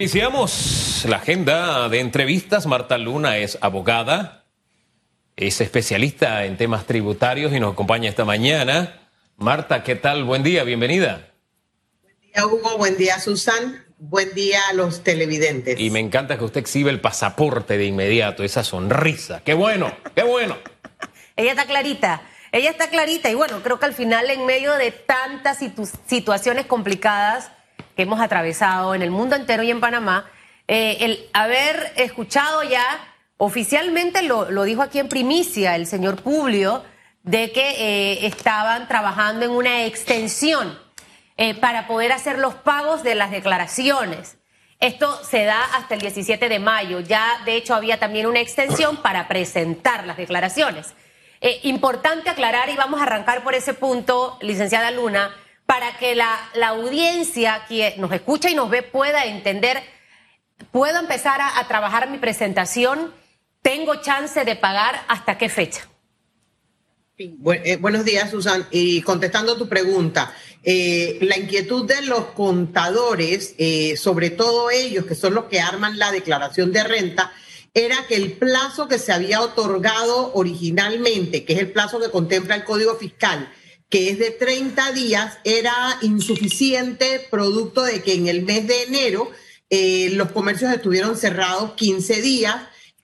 Iniciamos la agenda de entrevistas. Marta Luna es abogada, es especialista en temas tributarios y nos acompaña esta mañana. Marta, ¿qué tal? Buen día, bienvenida. Buen día, Hugo. Buen día, Susan. Buen día a los televidentes. Y me encanta que usted exhibe el pasaporte de inmediato, esa sonrisa. ¡Qué bueno! ¡Qué bueno! Ella está clarita. Ella está clarita y bueno, creo que al final en medio de tantas situaciones complicadas que hemos atravesado en el mundo entero y en Panamá, eh, el haber escuchado ya oficialmente, lo, lo, dijo aquí en primicia el señor Publio, de que eh, estaban trabajando en una extensión eh, para poder hacer los pagos de las declaraciones. Esto se da hasta el 17 de mayo. Ya, de hecho, había también una extensión para presentar las declaraciones. importante aclarar, y vamos a arrancar por ese punto, licenciada Luna, para que la, audiencia que nos escucha y nos ve pueda entender, puedo empezar a, trabajar mi presentación, tengo chance de pagar hasta qué fecha. Eh, buenos días, Susan. Y contestando tu pregunta, eh, la inquietud de los contadores, eh, sobre todo ellos, que son los que arman la declaración de renta, era que el plazo que se había otorgado originalmente, que es el plazo que contempla el Código Fiscal, que es de 30 días, era insuficiente producto de que en el mes de enero eh, los comercios estuvieron cerrados 15 días.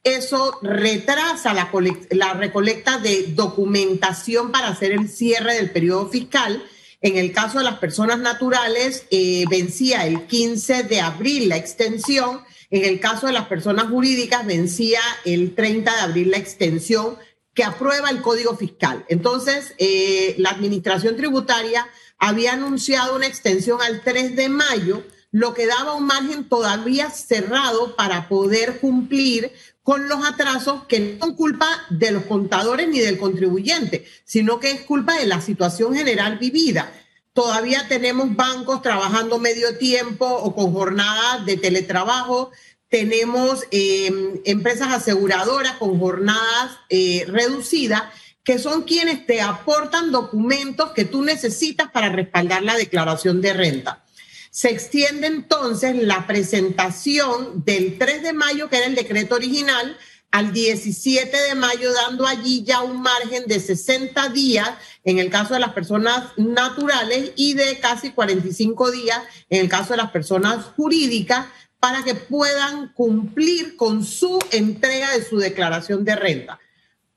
Eso retrasa la, la recolecta de documentación para hacer el cierre del periodo fiscal. En el caso de las personas naturales, eh, vencía el 15 de abril la extensión. En el caso de las personas jurídicas, vencía el 30 de abril la extensión que aprueba el Código Fiscal. Entonces, eh, la Administración Tributaria había anunciado una extensión al 3 de mayo, lo que daba un margen todavía cerrado para poder cumplir con los atrasos que no son culpa de los contadores ni del contribuyente, sino que es culpa de la situación general vivida. Todavía tenemos bancos trabajando medio tiempo o con jornadas de teletrabajo, tenemos em, empresas aseguradoras con jornadas eh, reducidas que son quienes te aportan documentos que tú necesitas para respaldar la declaración de renta. Se extiende entonces la presentación del 3 de mayo, que era el decreto original, al 17 de mayo, dando allí ya un margen de 60 días en el caso de las personas naturales y de casi 45 días en el caso de las personas jurídicas para que puedan cumplir con su entrega de su declaración de renta.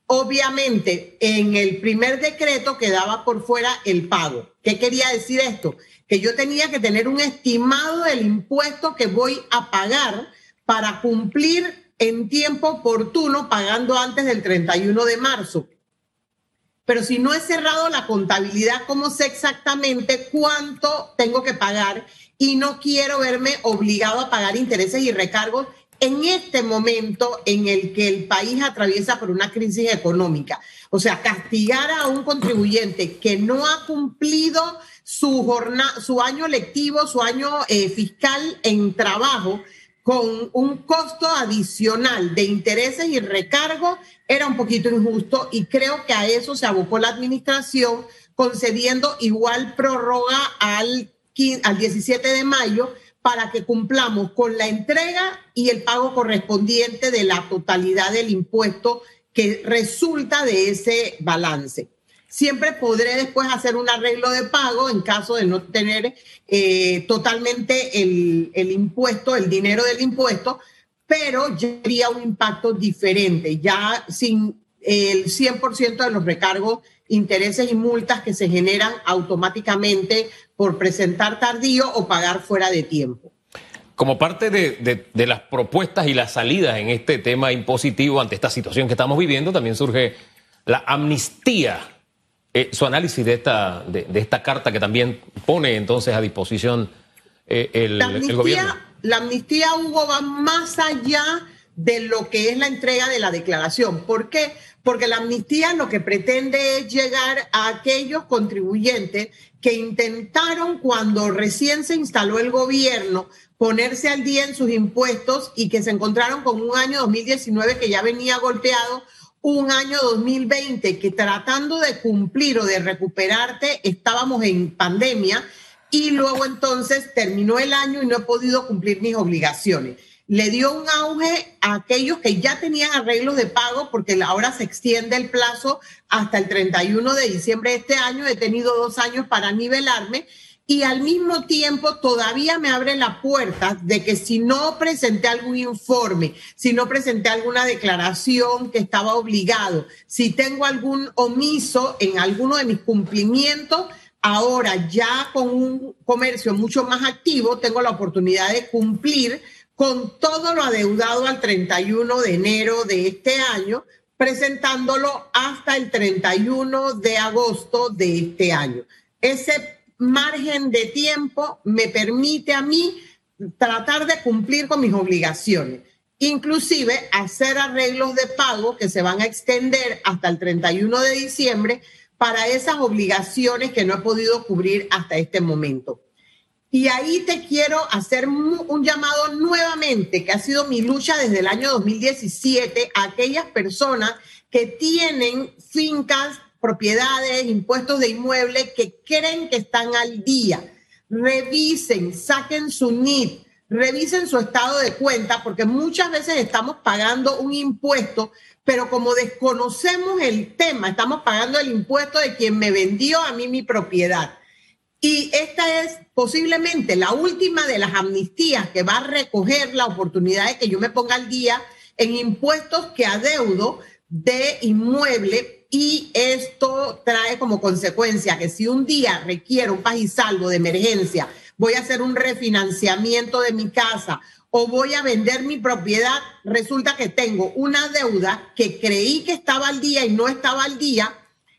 Obviamente, en el primer decreto quedaba por fuera el pago. ¿Qué quería decir esto? Que yo tenía que tener un estimado del impuesto que voy a pagar para cumplir en tiempo oportuno pagando antes del 31 de marzo. Pero si no he cerrado la contabilidad, ¿cómo sé exactamente cuánto tengo que pagar y no quiero verme obligado a pagar intereses y recargos en este momento en el que el país atraviesa por una crisis económica. O sea, castigar a un contribuyente que no ha cumplido su, su año lectivo, su año eh, fiscal en trabajo, con un costo adicional de intereses y recargos, era un poquito injusto y creo que a eso se abocó la administración concediendo igual prórroga al al 17 de mayo para que cumplamos con la entrega y el pago correspondiente de la totalidad del impuesto que resulta de ese balance. Siempre podré después hacer un arreglo de pago en caso de no tener eh, totalmente el, el impuesto, el dinero del impuesto, pero ya habría un impacto diferente, ya sin el 100% de los recargos, intereses y multas que se generan automáticamente por presentar tardío o pagar fuera de tiempo. Como parte de, las propuestas y las salidas en este tema impositivo ante esta situación que estamos viviendo, también surge la amnistía. Eh, su análisis de esta, de, esta carta que también pone entonces a disposición eh, el, el gobierno. La amnistía, Hugo, va más allá de lo que es la entrega de la declaración. ¿Por qué? Porque la amnistía lo que pretende es llegar a aquellos contribuyentes que intentaron cuando recién se instaló el gobierno ponerse al día en sus impuestos y que se encontraron con un año 2019 que ya venía golpeado, un año 2020 que tratando de cumplir o de recuperarte estábamos en pandemia y luego entonces terminó el año y no he podido cumplir mis obligaciones. Le dio un auge a aquellos que ya tenían arreglos de pago porque ahora se extiende el plazo hasta el 31 de diciembre de este año. He tenido dos años para nivelarme y al mismo tiempo todavía me abre la puerta de que si no presenté algún informe, si no presenté alguna declaración que estaba obligado, si tengo algún omiso en alguno de mis cumplimientos, ahora ya con un comercio mucho más activo, tengo la oportunidad de cumplir con todo lo adeudado al 31 de enero de este año, presentándolo hasta el 31 de agosto de este año. Ese margen de tiempo me permite a mí tratar de cumplir con mis obligaciones, inclusive hacer arreglos de pago que se van a extender hasta el 31 de diciembre para esas obligaciones que no he podido cubrir hasta este momento. Y ahí te quiero hacer un llamado nuevamente, que ha sido mi lucha desde el año 2017, a aquellas personas que tienen fincas, propiedades, impuestos de inmuebles, que creen que están al día. Revisen, saquen su NIT, revisen su estado de cuenta, porque muchas veces estamos pagando un impuesto pero como desconocemos el tema, estamos pagando el impuesto de quien me vendió a mí mi propiedad. Y esta es posiblemente la última de las amnistías que va a recoger la oportunidad de que yo me ponga al día en impuestos que adeudo de inmueble y esto trae como consecuencia que si un día requiero un país salvo de emergencia, voy a hacer un refinanciamiento de mi casa o voy a vender mi propiedad, resulta que tengo una deuda que creí que estaba al día y no estaba al día,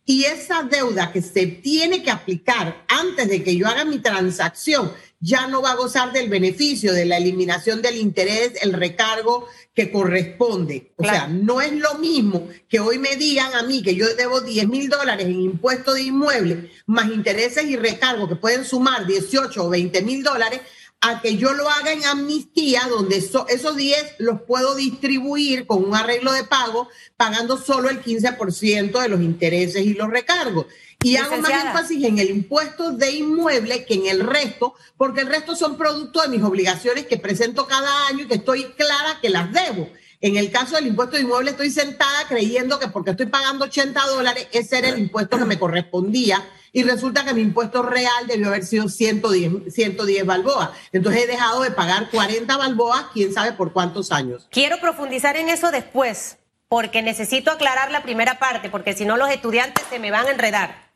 y esa deuda que se tiene que aplicar antes de que yo haga mi transacción ya no va a gozar del beneficio de la eliminación del interés, el recargo que corresponde. O sea, no es lo mismo que hoy me digan a mí que yo debo 10 mil dólares en impuesto de inmueble, más intereses y recargos que pueden sumar 18 o 20 mil dólares, a que yo lo haga en amnistía, donde esos 10 los puedo distribuir con un arreglo de pago, pagando solo el 15% de los intereses y los recargos. Y hago más énfasis en el impuesto de inmueble que en el resto, porque el resto son producto de mis obligaciones que presento cada año y que estoy clara que las debo. En el caso del impuesto de inmueble estoy sentada creyendo que porque estoy pagando 80 dólares, ese era el impuesto que me correspondía y resulta que mi impuesto real debió haber sido 110, 110 balboas. Entonces he dejado de pagar 40 balboas, quién sabe por cuántos años. Quiero profundizar en eso después, porque necesito aclarar la primera parte, porque si no los estudiantes se me van a enredar.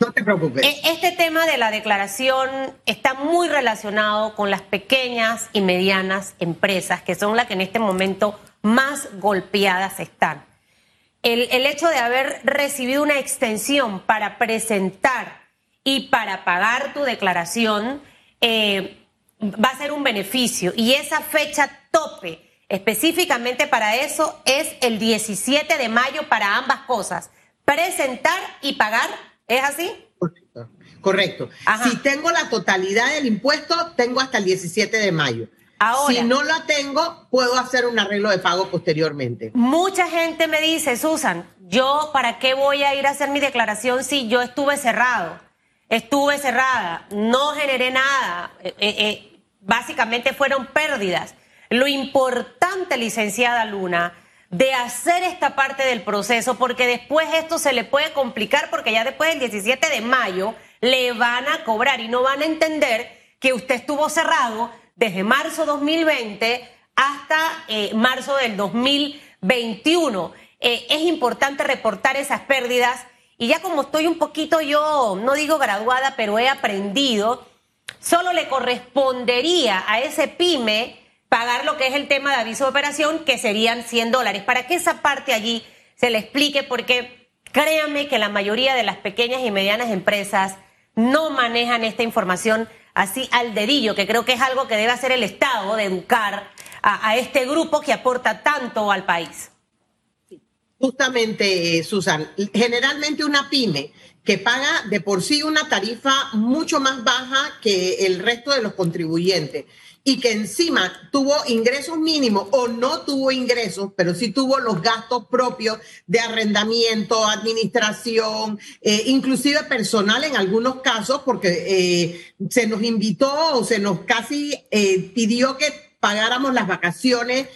No te preocupes. E, este tema de la declaración está muy relacionado con las pequeñas y medianas empresas, que son las que en este momento más golpeadas están el, hecho de haber recibido una extensión para presentar y para pagar tu declaración eh, va a ser un beneficio. Y esa fecha tope específicamente para eso es el 17 de mayo para ambas cosas. Presentar y pagar, ¿es así? Correcto. Si tengo la totalidad del impuesto, tengo hasta el 17 de mayo si no la tengo, puedo hacer un arreglo de pago posteriormente. Mucha gente me dice, Susan, yo para qué voy a ir a hacer mi declaración si yo estuve cerrado, estuve cerrada, no generé nada, eh, eh, eh, básicamente fueron pérdidas. Lo importante, licenciada Luna, de hacer esta parte del proceso, porque después esto se le puede complicar, porque ya después del 17 de mayo le van a cobrar y no van a entender que usted estuvo cerrado desde marzo 2020 hasta eh, marzo del 2021. Eh, es importante reportar esas pérdidas y ya como estoy un poquito yo, no digo graduada, pero he aprendido, solo le correspondería a ese pyme pagar lo que es el tema de aviso de operación, que serían 100 dólares, para que esa parte allí se le explique, porque créanme que la mayoría de las pequeñas y medianas empresas no manejan esta información así al dedillo, que creo que es algo que debe hacer el Estado, de educar a, este grupo que aporta tanto al país. Justamente, Susan, generalmente una pyme que paga de por sí una tarifa mucho más baja que el resto de los contribuyentes y que encima tuvo ingresos mínimos o no tuvo ingresos, pero sí tuvo los gastos propios de arrendamiento, administración, eh, inclusive personal en algunos casos, porque eh, se nos invitó o se nos casi eh, pidió que pagáramos las vacaciones,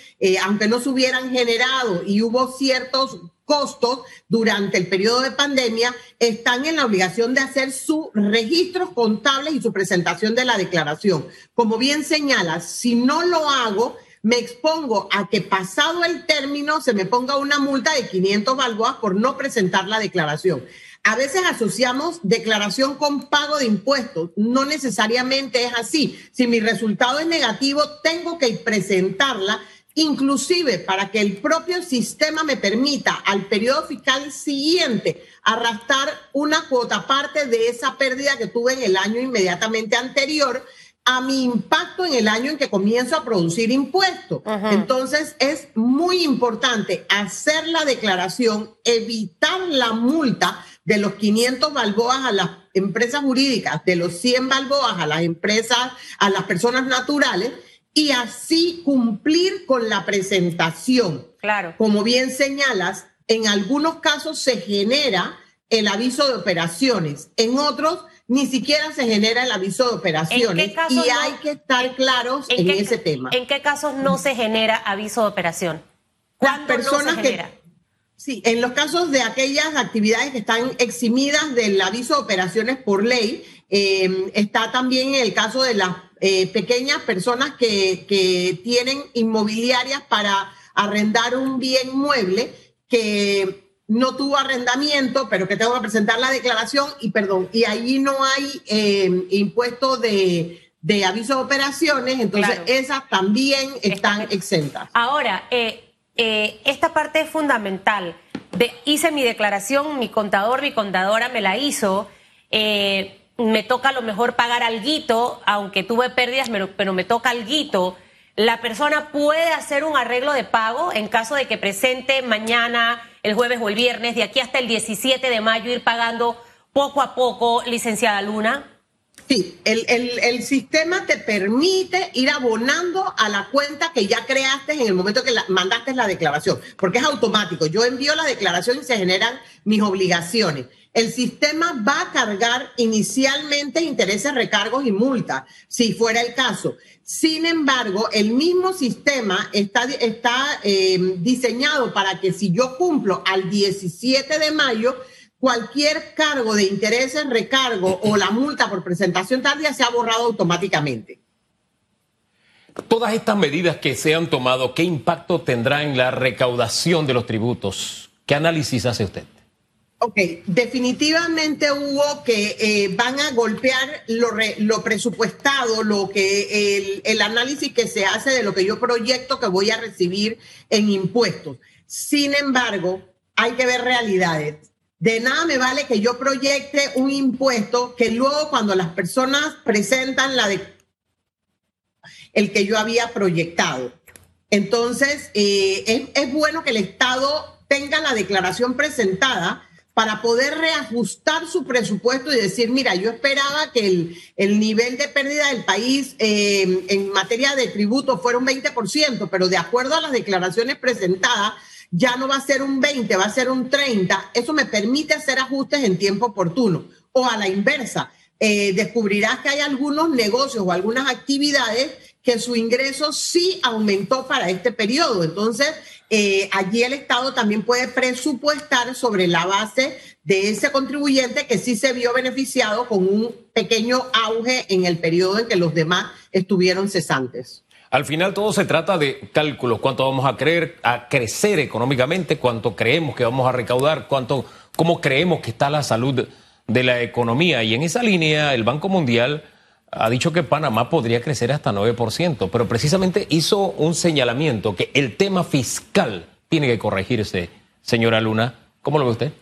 aunque no se hubieran generado y hubo ciertos costos durante el periodo de pandemia, están en la obligación de hacer sus registros contables y su presentación de la declaración. Como bien señalas, si no lo hago, me expongo a que pasado el término se me ponga una multa de 500 balboas por no presentar la declaración. A veces asociamos declaración con pago de impuestos. No necesariamente es así. Si mi resultado es negativo, tengo que presentarla inclusive para que el propio sistema me permita al periodo fiscal siguiente arrastrar una cuota parte de esa pérdida que tuve en el año inmediatamente anterior a mi impacto en el año en que comienzo a producir impuestos. Entonces es muy importante hacer la declaración, evitar la multa de los 500 balboas a las empresas jurídicas, de los 100 balboas a las empresas, a las personas naturales y así cumplir con la presentación. Claro. Como bien señalas, en algunos casos se genera el aviso de operaciones, en otros ni siquiera se genera el aviso de operaciones y hay que estar claros en, ese tema. ¿En qué casos no se genera aviso de operación? Las personas que Sí, en los casos de aquellas actividades que están eximidas del aviso de operaciones por ley, eh, está también el caso de las eh, pequeñas personas que, que tienen inmobiliarias para arrendar un bien mueble que no tuvo arrendamiento, pero que tengo que presentar la declaración y perdón, y ahí no hay eh, impuesto de, de, aviso de operaciones, entonces esas también están exentas. Ahora, eh, esta parte es fundamental. De, hice mi declaración, mi contador, mi contadora me la hizo. Eh, me toca a lo mejor pagar algo, aunque tuve pérdidas, pero, me toca algo, la persona puede hacer un arreglo de pago en caso de que presente mañana, el jueves o el viernes, de aquí hasta el 17 de mayo, ir pagando poco a poco, licenciada Luna. Sí, el, el, sistema te permite ir abonando a la cuenta que ya creaste en el momento que mandaste la declaración, porque es automático. Yo envío la declaración y se generan mis obligaciones el sistema va a cargar inicialmente intereses, recargos y multas, si fuera el caso. Sin embargo, el mismo sistema está, está eh, diseñado para que si yo cumplo al 17 de mayo, cualquier cargo de intereses, recargo o la multa por presentación tardía se ha borrado automáticamente. Todas estas medidas que se han tomado, ¿qué impacto tendrá en la recaudación de los tributos? ¿Qué análisis hace usted? Ok, definitivamente hubo que eh, van a golpear lo, presupuestado, lo que el, el, análisis que se hace de lo que yo proyecto que voy a recibir en impuestos. Sin embargo, hay que ver realidades. De nada me vale que yo proyecte un impuesto que luego cuando las personas presentan la de el que yo había proyectado. Entonces, eh, es, bueno que el Estado tenga la declaración presentada para poder reajustar su presupuesto y decir, mira, yo esperaba que el, el nivel de pérdida del país eh, en materia de tributo fuera un 20%, pero de acuerdo a las declaraciones presentadas, ya no va a ser un 20, va a ser un 30. Eso me permite hacer ajustes en tiempo oportuno. O a la inversa, eh, descubrirás que hay algunos negocios o algunas actividades que su ingreso sí aumentó para este periodo. Entonces, eh, allí el Estado también puede presupuestar sobre la base de ese contribuyente que sí se vio beneficiado con un pequeño auge en el periodo en que los demás estuvieron cesantes. Al final todo se trata de cálculos, cuánto vamos a creer, a crecer económicamente, cuánto creemos que vamos a recaudar, cuánto, cómo creemos que está la salud de la economía. Y en esa línea el Banco Mundial ha dicho que Panamá podría crecer hasta 9%, pero precisamente hizo un señalamiento que el tema fiscal tiene que corregirse, señora Luna. ¿Cómo lo ve usted?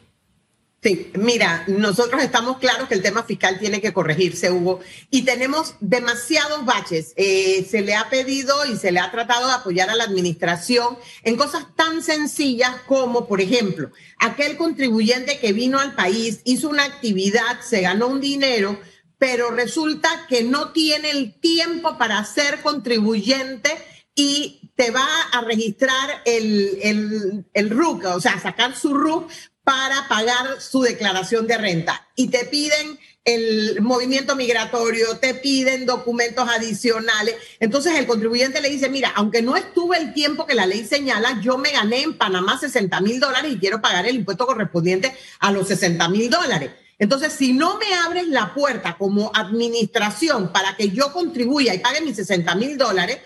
Sí, mira, nosotros estamos claros que el tema fiscal tiene que corregirse, Hugo, y tenemos demasiados baches. Eh, se le ha pedido y se le ha tratado de apoyar a la administración en cosas tan sencillas como, por ejemplo, aquel contribuyente que vino al país, hizo una actividad, se ganó un dinero, pero resulta que no tiene el tiempo para ser contribuyente y te va a registrar el, el, el RUC, o sea, sacar su RUC para pagar su declaración de renta. Y te piden el movimiento migratorio, te piden documentos adicionales. Entonces el contribuyente le dice, mira, aunque no estuve el tiempo que la ley señala, yo me gané en Panamá 60 mil dólares y quiero pagar el impuesto correspondiente a los 60 mil dólares. Entonces, si no me abres la puerta como administración para que yo contribuya y pague mis 60 mil dólares,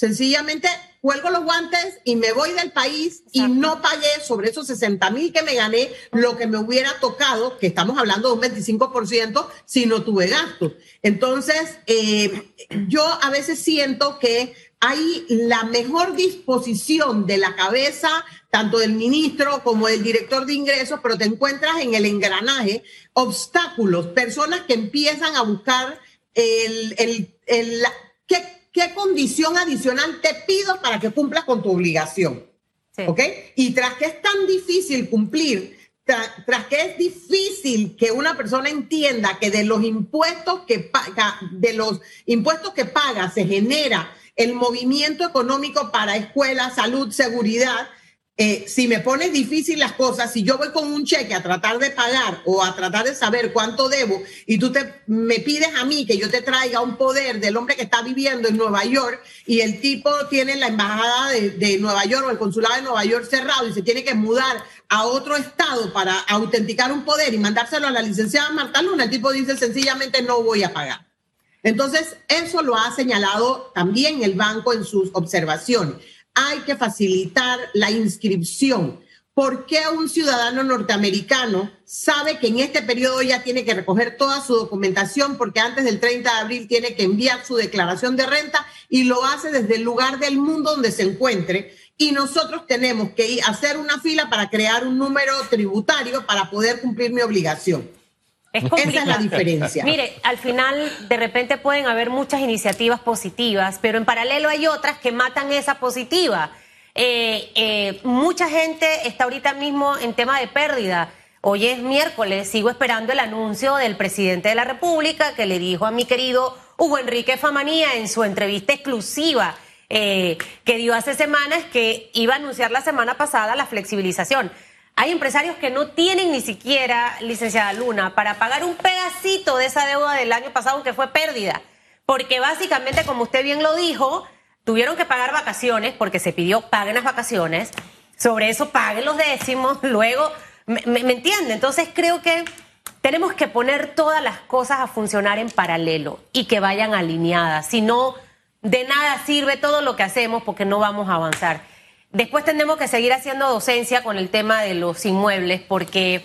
sencillamente cuelgo los guantes y me voy del país y no pagué sobre esos 60 mil que me gané lo que me hubiera tocado, que estamos hablando de un 25% si no tuve gastos. Entonces, eh, yo a veces siento que hay la mejor disposición de la cabeza, tanto del ministro como del director de ingresos, pero te encuentras en el engranaje obstáculos, personas que empiezan a buscar el, el, el, ¿qué, ¿qué condición adicional te pido para que cumplas con tu obligación? ¿Ok? Y tras que es tan difícil cumplir, tras, que es difícil que una persona entienda que de los impuestos que paga, de los impuestos que paga se genera el movimiento económico para escuela, salud, seguridad, eh, si me pones difícil las cosas, si yo voy con un cheque a tratar de pagar o a tratar de saber cuánto debo y tú te, me pides a mí que yo te traiga un poder del hombre que está viviendo en Nueva York y el tipo tiene la embajada de, de Nueva York o el consulado de Nueva York cerrado y se tiene que mudar a otro estado para autenticar un poder y mandárselo a la licenciada Marta Luna, el tipo dice sencillamente no voy a pagar. Entonces, eso lo ha señalado también el banco en sus observaciones hay que facilitar la inscripción. ¿Por qué un ciudadano norteamericano sabe que en este periodo ya tiene que recoger toda su documentación porque antes del 30 de abril tiene que enviar su declaración de renta y lo hace desde el lugar del mundo donde se encuentre? Y nosotros tenemos que hacer una fila para crear un número tributario para poder cumplir mi obligación. Esa es la diferencia. Mire, al final de repente pueden haber muchas iniciativas positivas, pero en paralelo hay otras que matan esa positiva. Eh, eh, mucha gente está ahorita mismo en tema de pérdida. Hoy es miércoles, sigo esperando el anuncio del presidente de la República que le dijo a mi querido Hugo Enrique Famanía en su entrevista exclusiva eh, que dio hace semanas que iba a anunciar la semana pasada la flexibilización. Hay empresarios que no tienen ni siquiera, licenciada Luna, para pagar un pedacito de esa deuda del año pasado que fue pérdida. Porque básicamente, como usted bien lo dijo, tuvieron que pagar vacaciones porque se pidió paguen las vacaciones. Sobre eso paguen los décimos. Luego, ¿me, me entiende? Entonces creo que tenemos que poner todas las cosas a funcionar en paralelo y que vayan alineadas. Si no, de nada sirve todo lo que hacemos porque no vamos a avanzar. Después tenemos que seguir haciendo docencia con el tema de los inmuebles porque,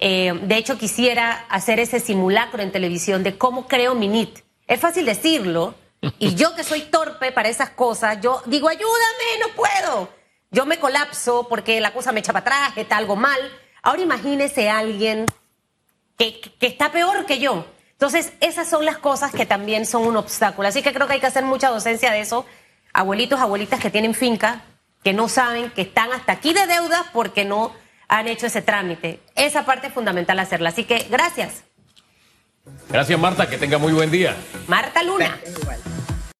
eh, de hecho, quisiera hacer ese simulacro en televisión de cómo creo mi NIT. Es fácil decirlo y yo que soy torpe para esas cosas, yo digo, ayúdame, no puedo. Yo me colapso porque la cosa me echa para atrás, está algo mal. Ahora imagínese a alguien que, que está peor que yo. Entonces, esas son las cosas que también son un obstáculo. Así que creo que hay que hacer mucha docencia de eso. Abuelitos, abuelitas que tienen finca, que no saben que están hasta aquí de deuda porque no han hecho ese trámite. Esa parte es fundamental hacerla. Así que gracias. Gracias, Marta. Que tenga muy buen día. Marta Luna.